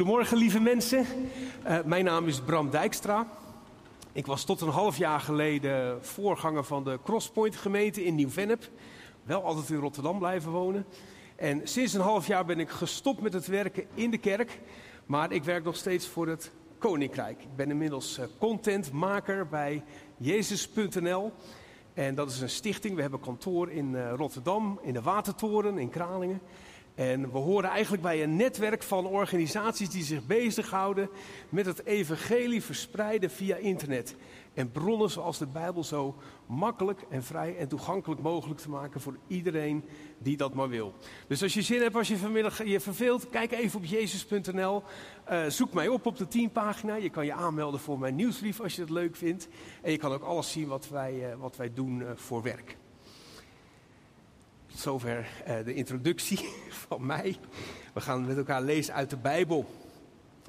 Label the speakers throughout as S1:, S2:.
S1: Goedemorgen, lieve mensen. Uh, mijn naam is Bram Dijkstra. Ik was tot een half jaar geleden voorganger van de Crosspoint gemeente in Nieuw-Vennep. Wel altijd in Rotterdam blijven wonen. En sinds een half jaar ben ik gestopt met het werken in de kerk. Maar ik werk nog steeds voor het Koninkrijk. Ik ben inmiddels uh, contentmaker bij Jezus.nl. En dat is een stichting. We hebben kantoor in uh, Rotterdam, in de Watertoren, in Kralingen. En we horen eigenlijk bij een netwerk van organisaties die zich bezighouden met het evangelie verspreiden via internet. En bronnen zoals de Bijbel zo makkelijk en vrij en toegankelijk mogelijk te maken voor iedereen die dat maar wil. Dus als je zin hebt, als je vanmiddag je verveelt, kijk even op jezus.nl. Eh, zoek mij op op de teampagina. Je kan je aanmelden voor mijn nieuwsbrief als je het leuk vindt. En je kan ook alles zien wat wij, uh, wat wij doen uh, voor werk zover uh, de introductie van mij. We gaan met elkaar lezen uit de Bijbel.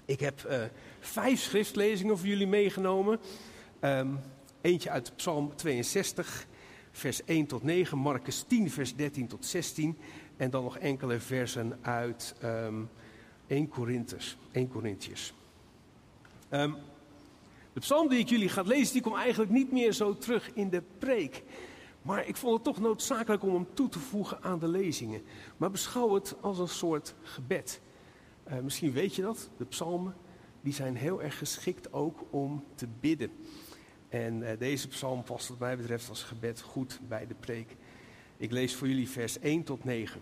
S1: Ik heb uh, vijf schriftlezingen voor jullie meegenomen. Um, eentje uit Psalm 62, vers 1 tot 9, Marcus 10, vers 13 tot 16. En dan nog enkele versen uit um, 1 Corinthians. 1 Corinthians. Um, de psalm die ik jullie ga lezen, die komt eigenlijk niet meer zo terug in de preek. Maar ik vond het toch noodzakelijk om hem toe te voegen aan de lezingen. Maar beschouw het als een soort gebed. Uh, misschien weet je dat, de psalmen, die zijn heel erg geschikt ook om te bidden. En uh, deze psalm past wat mij betreft als gebed goed bij de preek. Ik lees voor jullie vers 1 tot 9.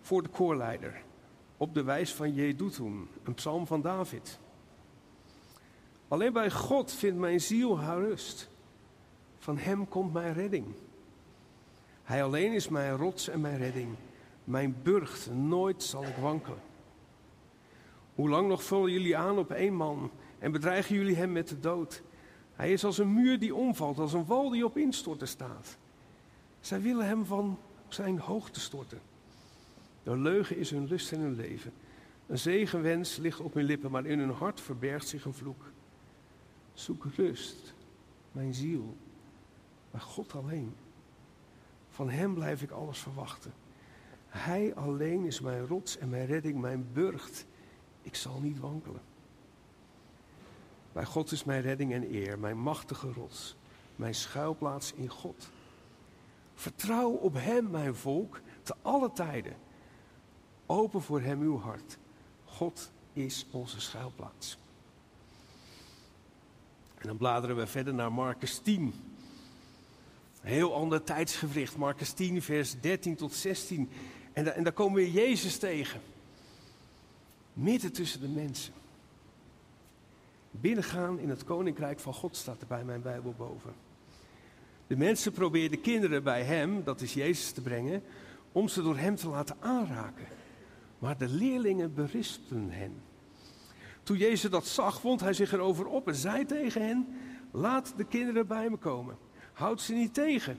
S1: Voor de koorleider, op de wijs van Jeduthun, een psalm van David. Alleen bij God vindt mijn ziel haar rust. Van Hem komt mijn redding. Hij alleen is mijn rots en mijn redding. Mijn burcht, nooit zal ik wankelen. Hoe lang nog vullen jullie aan op één man en bedreigen jullie hem met de dood? Hij is als een muur die omvalt, als een wal die op instorten staat. Zij willen hem van zijn hoogte storten. De leugen is hun lust en hun leven. Een zegenwens ligt op hun lippen, maar in hun hart verbergt zich een vloek. Zoek rust, mijn ziel, maar God alleen. Van Hem blijf ik alles verwachten. Hij alleen is mijn rots en mijn redding, mijn burcht. Ik zal niet wankelen. Bij God is mijn redding en eer, mijn machtige rots, mijn schuilplaats in God. Vertrouw op Hem, mijn volk, te alle tijden. Open voor Hem uw hart. God is onze schuilplaats. En dan bladeren we verder naar Marcus 10. Een heel ander tijdsgewricht, Marcus 10, vers 13 tot 16. En, en daar komen we Jezus tegen. Midden tussen de mensen. Binnengaan in het koninkrijk van God staat er bij mijn Bijbel boven. De mensen probeerden kinderen bij hem, dat is Jezus, te brengen, om ze door hem te laten aanraken. Maar de leerlingen berispten hen. Toen Jezus dat zag, wond hij zich erover op en zei tegen hen: Laat de kinderen bij me komen. Houd ze niet tegen.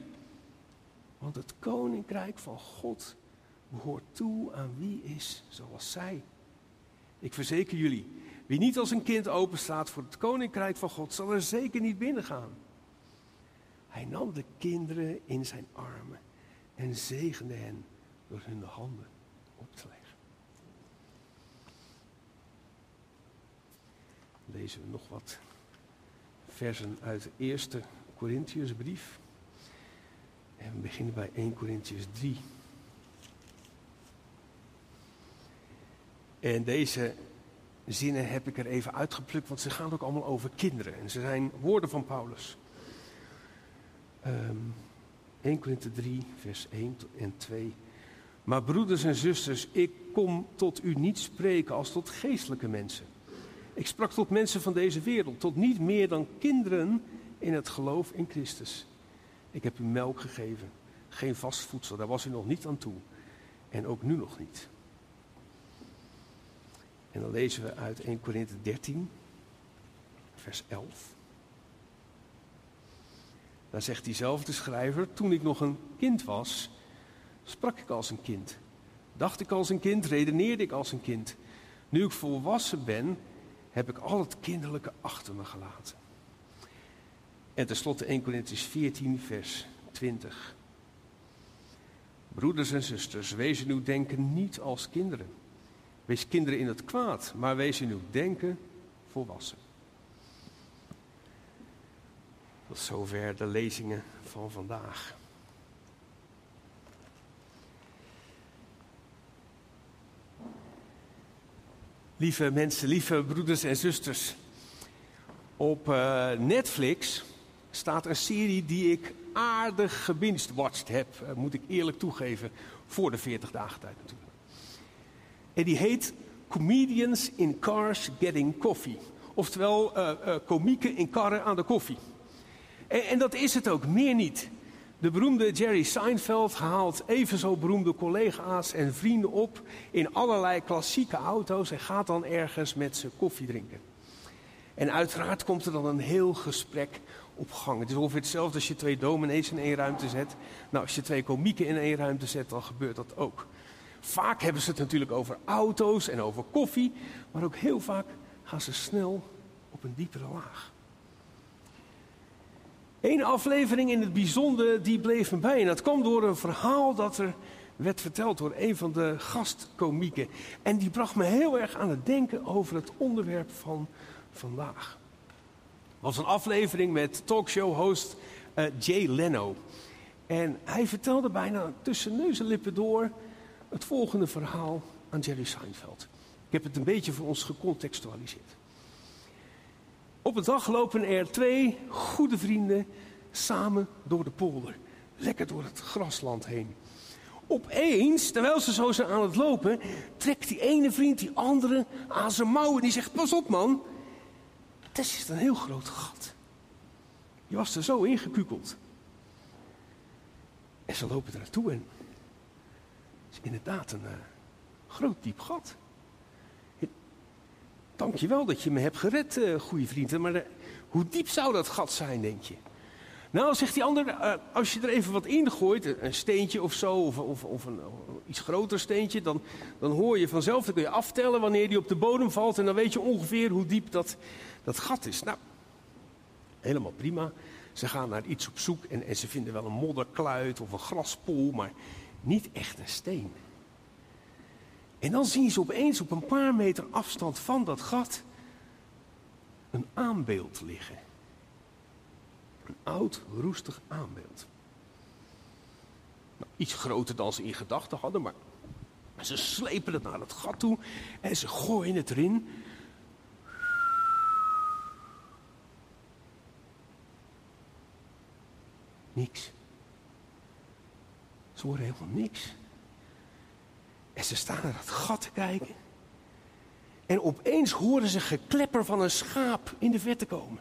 S1: Want het koninkrijk van God behoort toe aan wie is zoals zij. Ik verzeker jullie, wie niet als een kind openstaat voor het koninkrijk van God, zal er zeker niet binnengaan. Hij nam de kinderen in zijn armen en zegende hen door hun de handen op te leggen. Lezen we nog wat versen uit de eerste Corinthiërsbrief. En we beginnen bij 1 Corinthiërs 3. En deze zinnen heb ik er even uitgeplukt, want ze gaan ook allemaal over kinderen. En ze zijn woorden van Paulus. Um, ehm, 1 Corinthië 3, vers 1 en 2. Maar broeders en zusters, ik kom tot u niet spreken als tot geestelijke mensen. Ik sprak tot mensen van deze wereld, tot niet meer dan kinderen in het geloof in Christus. Ik heb u melk gegeven, geen vast voedsel, daar was u nog niet aan toe. En ook nu nog niet. En dan lezen we uit 1 Korinthe 13, vers 11. Daar zegt diezelfde schrijver, toen ik nog een kind was, sprak ik als een kind. Dacht ik als een kind, redeneerde ik als een kind. Nu ik volwassen ben, heb ik al het kinderlijke achter me gelaten. En tenslotte 1 Corinthians 14, vers 20. Broeders en zusters, wees uw denken niet als kinderen. Wees kinderen in het kwaad, maar wees in uw denken volwassen. Tot zover de lezingen van vandaag. Lieve mensen, lieve broeders en zusters. Op uh, Netflix staat een serie die ik aardig gebingewatcht heb, uh, moet ik eerlijk toegeven, voor de 40 dagen tijd natuurlijk. En die heet Comedians in Cars Getting Coffee. Oftewel, uh, komieken in karren aan de koffie. En, en, dat is het ook, meer niet. De beroemde Jerry Seinfeld haalt even zo beroemde collega's en vrienden op in allerlei klassieke auto's en gaat dan ergens met ze koffie drinken. En uiteraard komt er dan een heel gesprek op gang. Het is ongeveer hetzelfde als je twee dominees in één ruimte zet. Nou, als je twee komieken in één ruimte zet, dan gebeurt dat ook. Vaak hebben ze het natuurlijk over auto's en over koffie, maar ook heel vaak gaan ze snel op een diepere laag. Eén aflevering in het bijzonder, die bleef me bij. En dat kwam door een verhaal dat er werd verteld door een van de gastkomieken. En die bracht me heel erg aan het denken over het onderwerp van vandaag. Was een aflevering met talkshow-host uh, Jay Leno. En hij vertelde bijna tussen neus en lippen door het volgende verhaal aan Jerry Seinfeld. Ik heb het een beetje voor ons gecontextualiseerd. Op een dag lopen er twee goede vrienden samen door de polder. Lekker door het grasland heen. Opeens, terwijl ze zo zijn aan het lopen, trekt die ene vriend die andere aan zijn mouwen. Die zegt, pas op man, het is een heel groot gat. Je was er zo ingekukeld. En ze lopen er naartoe en het is inderdaad een uh, groot diep gat. Dank je wel dat je me hebt gered, uh, goede vrienden. Maar uh, hoe diep zou dat gat zijn, denk je? Nou, zegt die ander, uh, als je er even wat in gooit, een steentje of zo, of, of, of een iets groter steentje, dan, dan hoor je vanzelf, dan kun je aftellen wanneer die op de bodem valt en dan weet je ongeveer hoe diep dat, dat gat is. Nou, helemaal prima. Ze gaan naar iets op zoek en, en ze vinden wel een modderkluit of een graspoel, maar niet echt een steen. En dan zien ze opeens op een paar meter afstand van dat gat een aanbeeld liggen. Een oud, roestig aanbeeld. Nou, iets groter dan ze in gedachten hadden, maar, ze slepen het naar het gat toe en ze gooien het erin. Niks. Ze horen helemaal niks. En ze staan naar dat gat te kijken. En opeens horen ze geklepper van een schaap in de verte komen.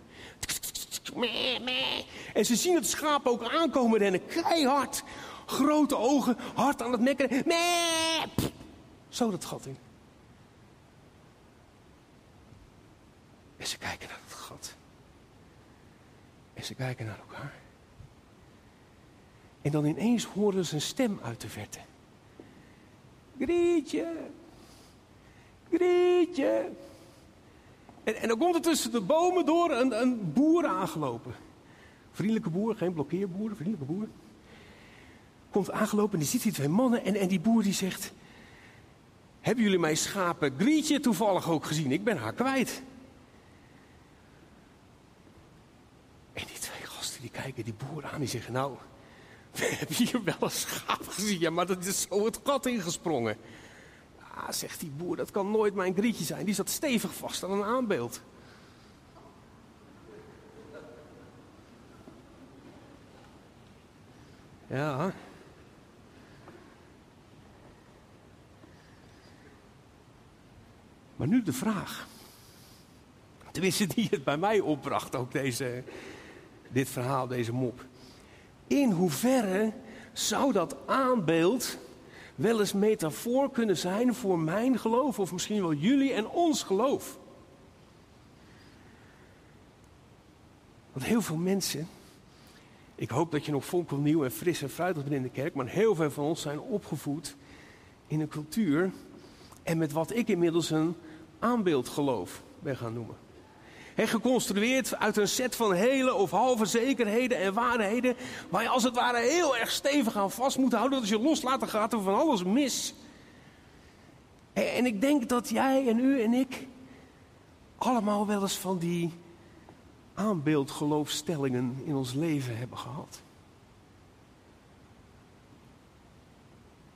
S1: En ze zien het schaap ook aankomen rennen, keihard. Grote ogen, hard aan het mekken. Zo dat gat in. En ze kijken naar het gat. En ze kijken naar elkaar. En dan ineens horen ze een stem uit de verte. Grietje, Grietje. En, en dan komt er tussen de bomen door een, een boer aangelopen. Vriendelijke boer, geen blokkeerboer, vriendelijke boer. Komt aangelopen en die ziet die twee mannen en, en die boer die zegt... Hebben jullie mijn schapen Grietje toevallig ook gezien? Ik ben haar kwijt. En die twee gasten die kijken die boer aan die zeggen... Nou, we hebben hier wel een schaap gezien, ja, maar dat is zo het gat ingesprongen. Ah, zegt die boer, dat kan nooit mijn grietje zijn. Die zat stevig vast aan een aanbeeld. Ja. Maar nu de vraag. Tenminste, die het bij mij opbracht, ook deze, dit verhaal, deze mop. In hoeverre zou dat aanbeeld wel eens metafoor kunnen zijn voor mijn geloof, of misschien wel jullie en ons geloof? Want heel veel mensen, ik hoop dat je nog fonkelnieuw en fris en fruitig bent in de kerk, maar heel veel van ons zijn opgevoed in een cultuur en met wat ik inmiddels een aanbeeldgeloof ben gaan noemen. He, geconstrueerd uit een set van hele of halve zekerheden en waarheden. Waar je als het ware heel erg stevig aan vast moet houden. Dat als je loslaat, dan gaat er van alles mis. En ik denk dat jij en u en ik allemaal wel eens van die aanbeeldgeloofstellingen in ons leven hebben gehad.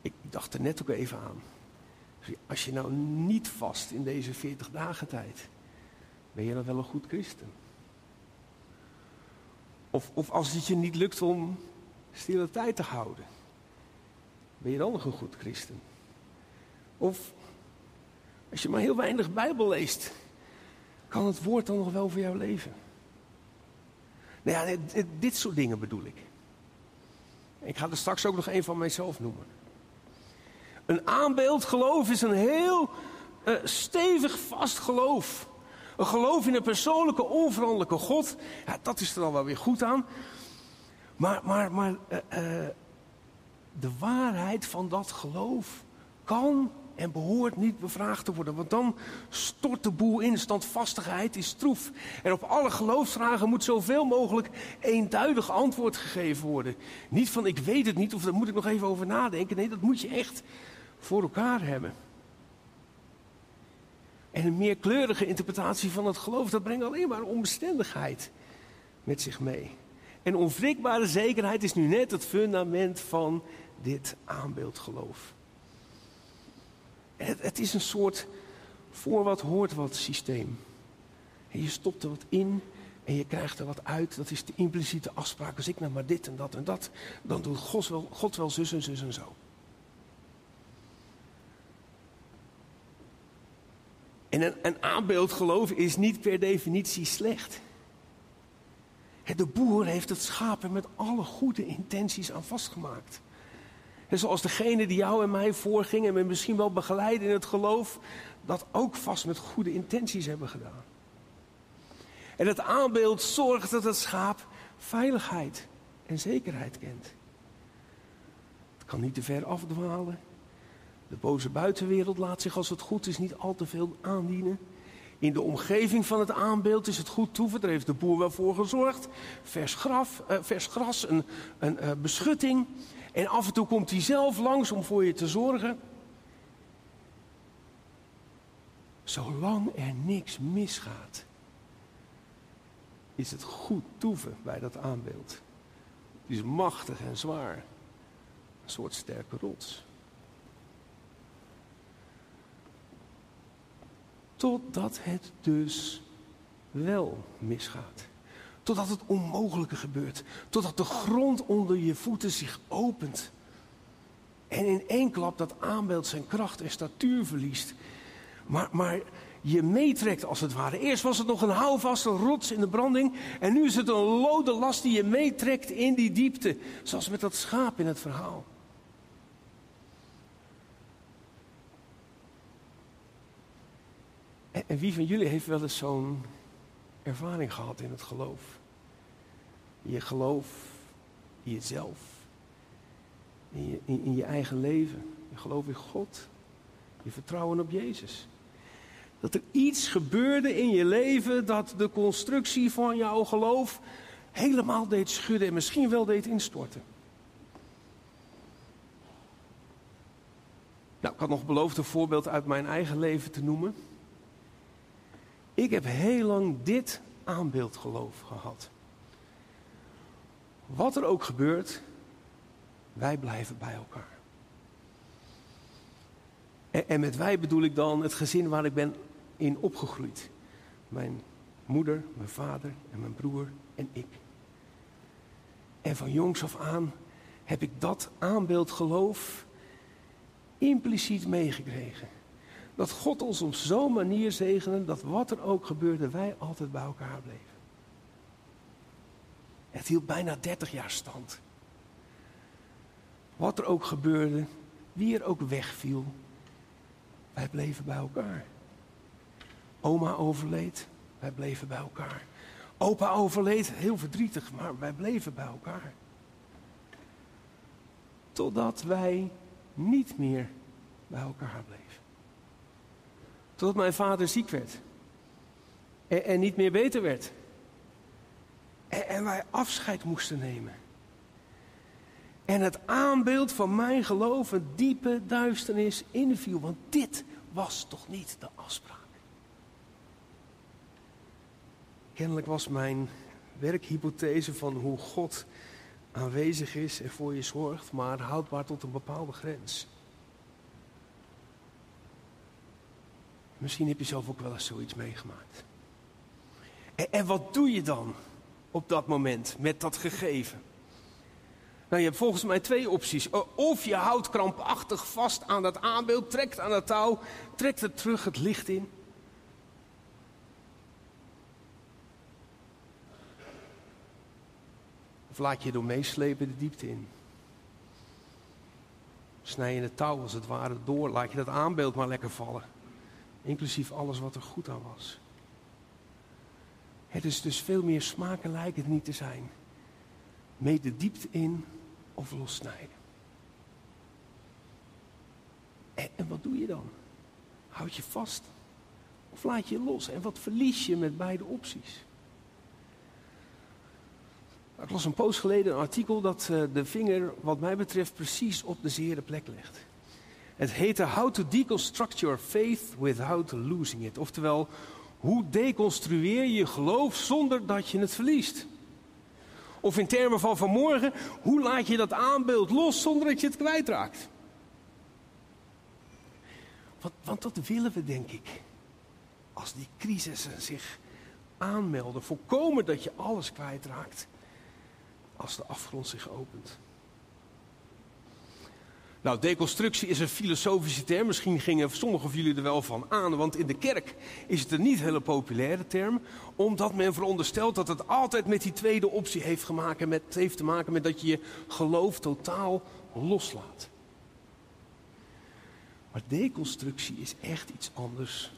S1: Ik dacht er net ook even aan. Als je nou niet vast in deze 40 dagen tijd, ben je dan wel een goed christen? Of, of als het je niet lukt om stille tijd te houden, ben je dan nog een goed christen? Of als je maar heel weinig Bijbel leest, kan het woord dan nog wel voor jou leven? Nou ja, dit, soort dingen bedoel ik. Ik ga er straks ook nog een van mijzelf noemen. Een aanbeeld geloof is een heel uh, stevig vast geloof. Een geloof in een persoonlijke, onveranderlijke God. Ja, dat is er dan wel weer goed aan. Maar, maar, maar uh, uh, de waarheid van dat geloof kan en behoort niet bevraagd te worden. Want dan stort de boel in. Standvastigheid is troef. En op alle geloofsvragen moet zoveel mogelijk eenduidig antwoord gegeven worden. Niet van ik weet het niet of daar moet ik nog even over nadenken. Nee, dat moet je echt voor elkaar hebben. En een meerkleurige interpretatie van het geloof, dat brengt alleen maar onbestendigheid met zich mee. En onwrikbare zekerheid is nu net het fundament van dit aanbeeldgeloof. Het, het is een soort voor wat hoort wat systeem. En je stopt er wat in en je krijgt er wat uit. Dat is de impliciete afspraak. Als ik nou maar dit en dat en dat, dan doet God wel, God wel zus en zus en zo. En een, een aanbeeldgeloof is niet per definitie slecht. De boer heeft het schapen met alle goede intenties aan vastgemaakt. En zoals degene die jou en mij voorging en me misschien wel begeleiden in het geloof, dat ook vast met goede intenties hebben gedaan. En het aanbeeld zorgt dat het schaap veiligheid en zekerheid kent. Het kan niet te ver afdwalen. De boze buitenwereld laat zich als het goed is niet al te veel aandienen. In de omgeving van het aanbeeld is het goed toeven. Daar heeft de boer wel voor gezorgd. Vers, graf, uh, vers gras, een, uh, beschutting. En af en toe komt hij zelf langs om voor je te zorgen. Zolang er niks misgaat, is het goed toeven bij dat aanbeeld. Het is machtig en zwaar. Een soort sterke rots. Totdat het dus wel misgaat. Totdat het onmogelijke gebeurt. Totdat de grond onder je voeten zich opent. En in één klap dat aanbeeld zijn kracht en statuur verliest. Maar, maar je meetrekt als het ware. Eerst was het nog een houvaste rots in de branding. En nu is het een lode last die je meetrekt in die diepte. Zoals met dat schaap in het verhaal. En wie van jullie heeft wel eens zo'n ervaring gehad in het geloof? Je geloof, in jezelf, in je, in, in je eigen leven, je geloof in God, je vertrouwen op Jezus. Dat er iets gebeurde in je leven dat de constructie van jouw geloof helemaal deed schudden en misschien wel deed instorten. Nou, ik had nog beloofd een voorbeeld uit mijn eigen leven te noemen. Ik heb heel lang dit aanbeeldgeloof gehad. Wat er ook gebeurt, wij blijven bij elkaar. En, en, met wij bedoel ik dan het gezin waar ik ben in opgegroeid. Mijn moeder, mijn vader en mijn broer en ik. En van jongs af aan heb ik dat aanbeeldgeloof impliciet meegekregen dat God ons op zo'n manier zegende dat wat er ook gebeurde, wij altijd bij elkaar bleven. Het hield bijna 30 jaar stand. Wat er ook gebeurde, wie er ook wegviel, wij bleven bij elkaar. Oma overleed, wij bleven bij elkaar. Opa overleed, heel verdrietig, maar wij bleven bij elkaar. Totdat wij niet meer bij elkaar bleven. Totdat mijn vader ziek werd. En, en niet meer beter werd. En, en wij afscheid moesten nemen. En het aanbeeld van mijn geloof een diepe duisternis inviel. Want dit was toch niet de afspraak. Kennelijk was mijn werkhypothese van hoe God aanwezig is en voor je zorgt, maar houdbaar tot een bepaalde grens. Misschien heb je zelf ook wel eens zoiets meegemaakt. En, wat doe je dan op dat moment met dat gegeven? Nou, je hebt volgens mij twee opties. Of je houdt krampachtig vast aan dat aanbeeld, trekt aan het touw, trekt het terug het licht in. Of laat je je door meeslepen de diepte in. Snij je het touw als het ware door, laat je dat aanbeeld maar lekker vallen. Inclusief alles wat er goed aan was. Het is dus veel meer smaken lijkt het niet te zijn. Mee de diepte in of lossnijden. En, en wat doe je dan? Houd je vast of laat je los? En wat verlies je met beide opties? Ik las een poos geleden een artikel dat uh, de vinger, wat mij betreft, precies op de zere plek legt. Het heette How to Deconstruct Your Faith Without Losing It. Oftewel, hoe deconstrueer je geloof zonder dat je het verliest? Of in termen van vanmorgen, hoe laat je dat aanbeeld los zonder dat je het kwijtraakt? Want, want dat willen we, denk ik. Als die crisissen zich aanmelden, voorkomen dat je alles kwijtraakt als de afgrond zich opent. Nou, deconstructie is een filosofische term. Misschien gingen sommigen van jullie er wel van aan. Want in de kerk is het een niet hele populaire term. Omdat men veronderstelt dat het altijd met die tweede optie heeft, met, heeft te maken met dat je je geloof totaal loslaat. Maar deconstructie is echt iets anders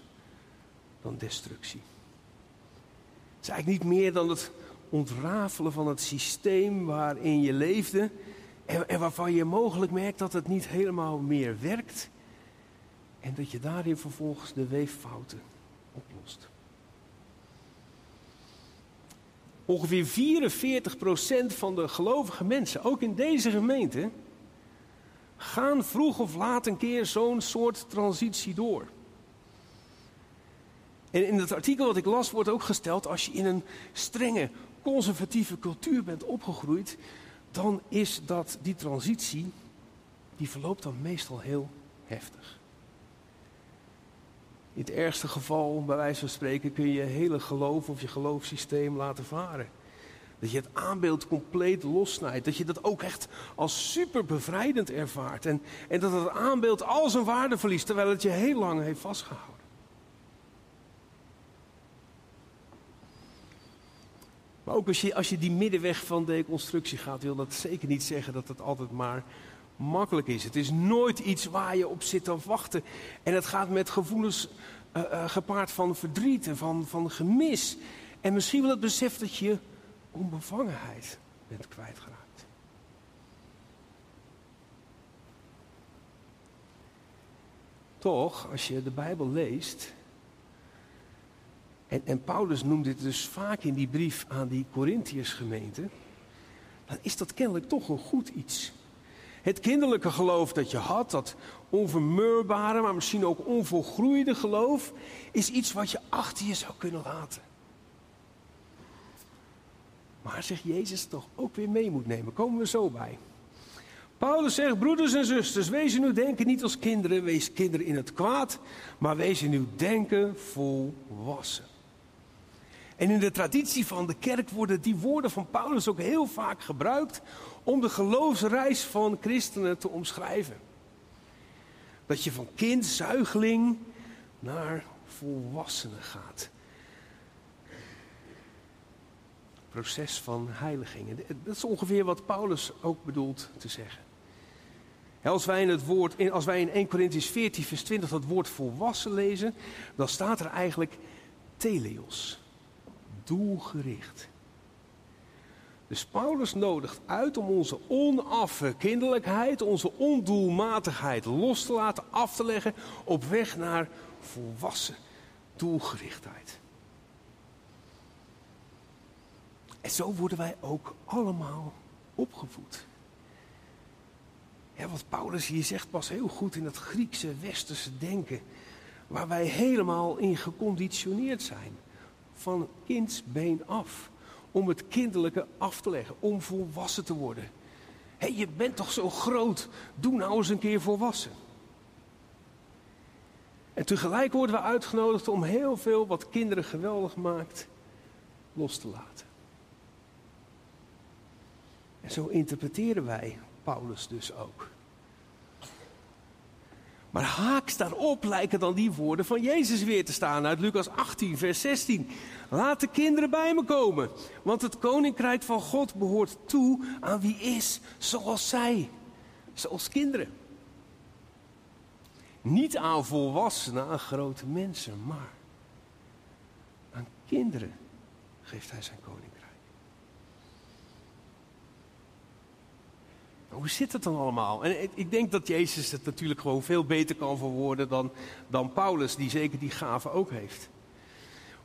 S1: dan destructie. Het is eigenlijk niet meer dan het ontrafelen van het systeem waarin je leefde en, waarvan je mogelijk merkt dat het niet helemaal meer werkt. En dat je daarin vervolgens de weeffouten oplost. Ongeveer 44% van de gelovige mensen, ook in deze gemeente, gaan vroeg of laat een keer zo'n soort transitie door. En in het artikel wat ik las wordt ook gesteld, als je in een strenge conservatieve cultuur bent opgegroeid, dan is dat die transitie, die verloopt dan meestal heel heftig. In het ergste geval, bij wijze van spreken, kun je je hele geloof of je geloofssysteem laten varen. Dat je het aanbeeld compleet lossnijdt. Dat je dat ook echt als super bevrijdend ervaart. En, en dat het aanbeeld al zijn waarde verliest, terwijl het je heel lang heeft vastgehouden. Maar ook als je, als je die middenweg van deconstructie gaat, wil dat zeker niet zeggen dat het altijd maar makkelijk is. Het is nooit iets waar je op zit te wachten. En het gaat met gevoelens uh, uh, gepaard van verdriet en van, van gemis. En misschien wel het besef dat je onbevangenheid bent kwijtgeraakt. Toch, als je de Bijbel leest, en, Paulus noemt dit dus vaak in die brief aan die Corinthiërsgemeente. Dan is dat kennelijk toch een goed iets. Het kinderlijke geloof dat je had, dat onvermeurbare, maar misschien ook onvolgroeide geloof, is iets wat je achter je zou kunnen laten. Maar zegt Jezus toch ook weer mee moet nemen. Komen we zo bij. Paulus zegt, broeders en zusters, wees in uw denken niet als kinderen, wees kinderen in het kwaad, maar wees in uw denken volwassen. En in de traditie van de kerk worden die woorden van Paulus ook heel vaak gebruikt om de geloofsreis van christenen te omschrijven. Dat je van kind, zuigeling naar volwassene gaat. Proces van heiliging. Dat is ongeveer wat Paulus ook bedoelt te zeggen. Als wij in, het woord, als wij in 1 Corinthians 14, vers 20 dat woord volwassen lezen, dan staat er eigenlijk teleos doelgericht. Dus Paulus nodigt uit om onze onaffe kinderlijkheid, onze ondoelmatigheid los te laten af te leggen op weg naar volwassen doelgerichtheid. En zo worden wij ook allemaal opgevoed. Ja, wat Paulus hier zegt past heel goed in het Griekse westerse denken. waar wij helemaal in geconditioneerd zijn. Van kindsbeen af. Om het kinderlijke af te leggen, om volwassen te worden. Hé, hey, je bent toch zo groot, doe nou eens een keer volwassen. En tegelijk worden we uitgenodigd om heel veel wat kinderen geweldig maakt, los te laten. En zo interpreteren wij Paulus dus ook. Maar haaks daarop lijken dan die woorden van Jezus weer te staan uit Lucas 18, vers 16. Laat de kinderen bij me komen, want het koninkrijk van God behoort toe aan wie is zoals zij, zoals kinderen. Niet aan volwassenen, aan grote mensen, maar aan kinderen geeft hij zijn koninkrijk. Hoe zit het dan allemaal? En ik denk dat Jezus het natuurlijk gewoon veel beter kan verwoorden dan, dan Paulus, die zeker die gave ook heeft.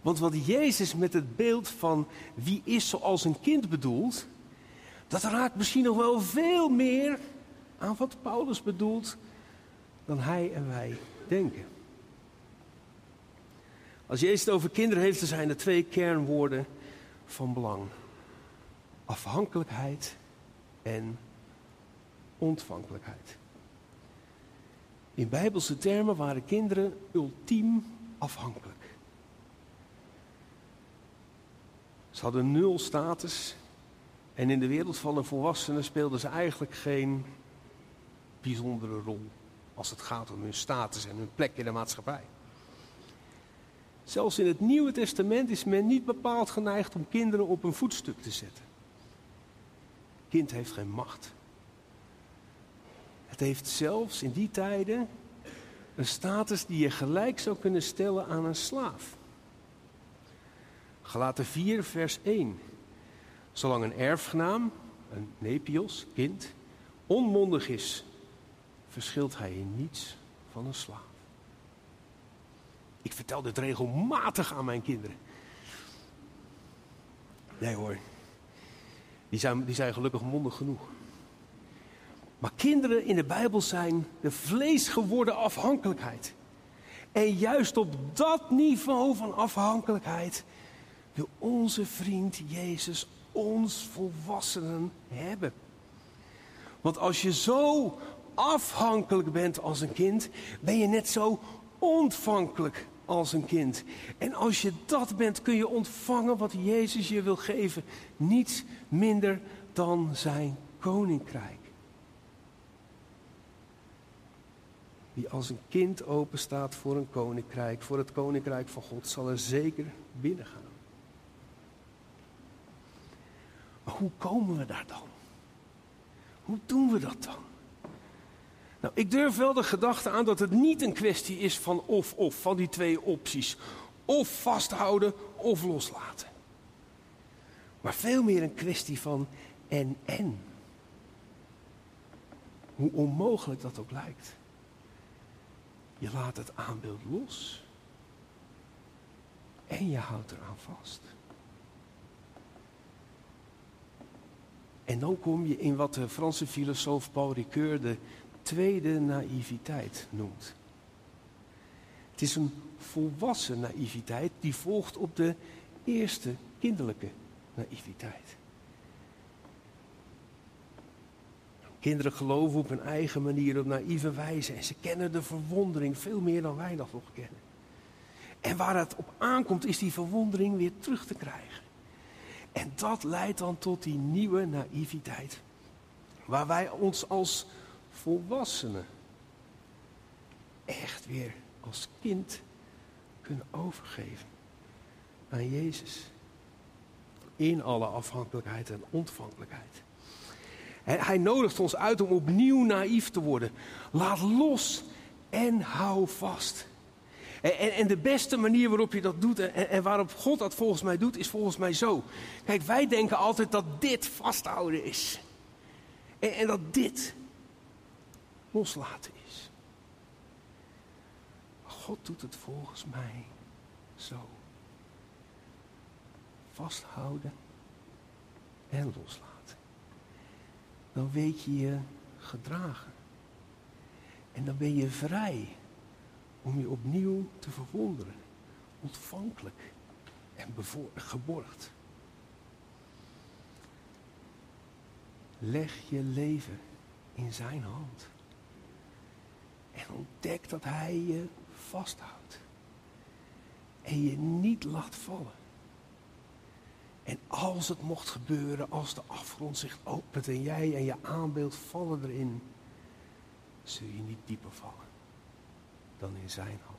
S1: Want wat Jezus met het beeld van wie is zoals een kind bedoelt, dat raakt misschien nog wel veel meer aan wat Paulus bedoelt dan hij en wij denken. Als Jezus het over kinderen heeft, dan zijn er twee kernwoorden van belang: afhankelijkheid en ontvankelijkheid. In bijbelse termen waren kinderen ultiem afhankelijk. Ze hadden nul status en in de wereld van de volwassenen speelden ze eigenlijk geen bijzondere rol als het gaat om hun status en hun plek in de maatschappij. Zelfs in het Nieuwe Testament is men niet bepaald geneigd om kinderen op een voetstuk te zetten. kind heeft geen macht. Het heeft zelfs in die tijden een status die je gelijk zou kunnen stellen aan een slaaf. Galaten 4, vers 1. Zolang een erfgenaam, een nepios, kind, onmondig is, verschilt hij in niets van een slaaf. Ik vertel dit regelmatig aan mijn kinderen. Nee hoor, die zijn, die zijn gelukkig mondig genoeg. Maar kinderen in de Bijbel zijn de vleesgeworden afhankelijkheid. En juist op dat niveau van afhankelijkheid wil onze vriend Jezus ons volwassenen hebben. Want als je zo afhankelijk bent als een kind, ben je net zo ontvankelijk als een kind. En als je dat bent, kun je ontvangen wat Jezus je wil geven. Niets minder dan zijn koninkrijk. Wie als een kind openstaat voor een koninkrijk, voor het koninkrijk van God, zal er zeker binnen gaan. Maar hoe komen we daar dan? Hoe doen we dat dan? Nou, ik durf wel de gedachte aan dat het niet een kwestie is van of-of, van die twee opties. Of vasthouden of loslaten. Maar veel meer een kwestie van en-en. Hoe onmogelijk dat ook lijkt. Je laat het aanbeeld los. En je houdt eraan vast. En dan kom je in wat de Franse filosoof Paul Ricoeur de tweede naïviteit noemt. Het is een volwassen naïviteit die volgt op de eerste kinderlijke naïviteit. Kinderen geloven op hun eigen manier, op naïeve wijze. En ze kennen de verwondering veel meer dan wij dat nog kennen. En waar het op aankomt, is die verwondering weer terug te krijgen. En dat leidt dan tot die nieuwe naïviteit. Waar wij ons als volwassenen echt weer als kind kunnen overgeven aan Jezus. In alle afhankelijkheid en ontvankelijkheid. Hij nodigt ons uit om opnieuw naïef te worden. Laat los en hou vast. En, en, de beste manier waarop je dat doet en, en, waarop God dat volgens mij doet, is volgens mij zo. Kijk, wij denken altijd dat dit vasthouden is. En, en dat dit loslaten is. Maar God doet het volgens mij zo. Vasthouden en loslaten dan weet je je gedragen. En dan ben je vrij
S2: om je opnieuw te verwonderen, ontvankelijk en geborgd. Leg je leven in zijn hand. En ontdek dat hij je vasthoudt. En je niet laat vallen. En als het mocht gebeuren, als de afgrond zich opent en jij en je aanbeeld vallen erin, zul je niet dieper vallen dan in zijn hand.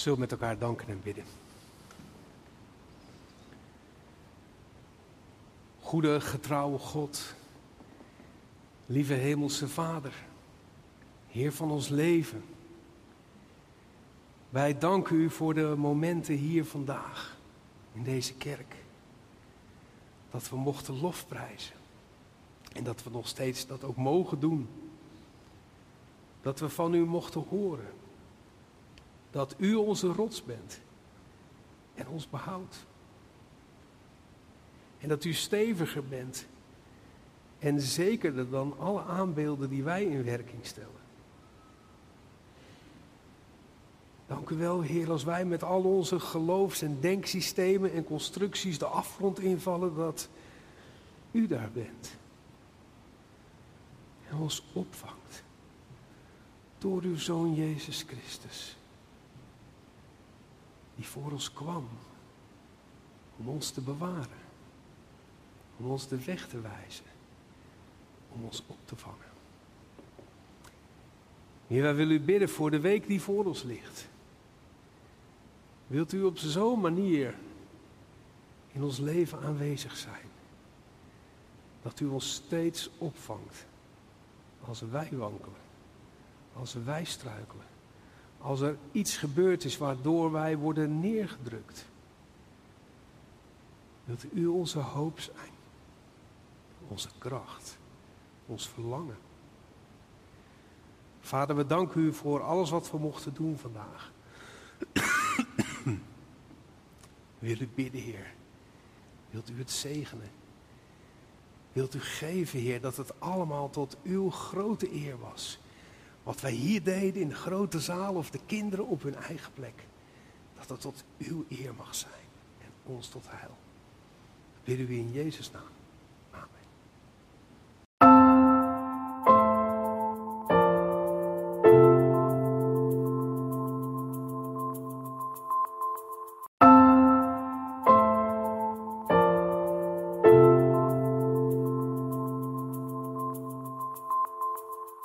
S2: Zullen we met elkaar danken en bidden. Goede, getrouwe God, lieve Hemelse Vader, Heer van ons leven. Wij danken u voor de momenten hier vandaag, in deze kerk.
S1: Dat we mochten lofprijzen. En dat we nog steeds dat ook mogen doen. Dat we van u mochten horen. Dat u onze rots bent. En ons behoudt. En dat u steviger bent. En zekerder dan alle aanbeelden die wij in werking stellen. Dank u wel, Heer, als wij met al onze geloofs- en denksystemen en constructies de afgrond invallen, dat u daar bent. En ons opvangt. Door uw Zoon Jezus Christus. Die voor ons kwam. Om ons te bewaren. Om ons de weg te wijzen. Om ons op te vangen. Heer, wij willen u bidden voor de week die voor ons ligt. Wilt u op zo'n manier in ons leven aanwezig zijn? Dat u ons steeds opvangt als wij wankelen, als wij struikelen, als er iets gebeurd is waardoor wij worden neergedrukt. Wilt u onze hoop zijn, onze kracht, ons verlangen. Vader, we danken u voor alles wat we mochten doen vandaag. Willen u bidden, Heer. Wilt u het zegenen? Wilt u geven, Heer, dat het allemaal tot uw grote eer was. Wat wij hier deden in de grote zaal of de kinderen op hun eigen plek. Dat het tot uw eer mag zijn en ons tot heil. Bidden we in Jezus' naam.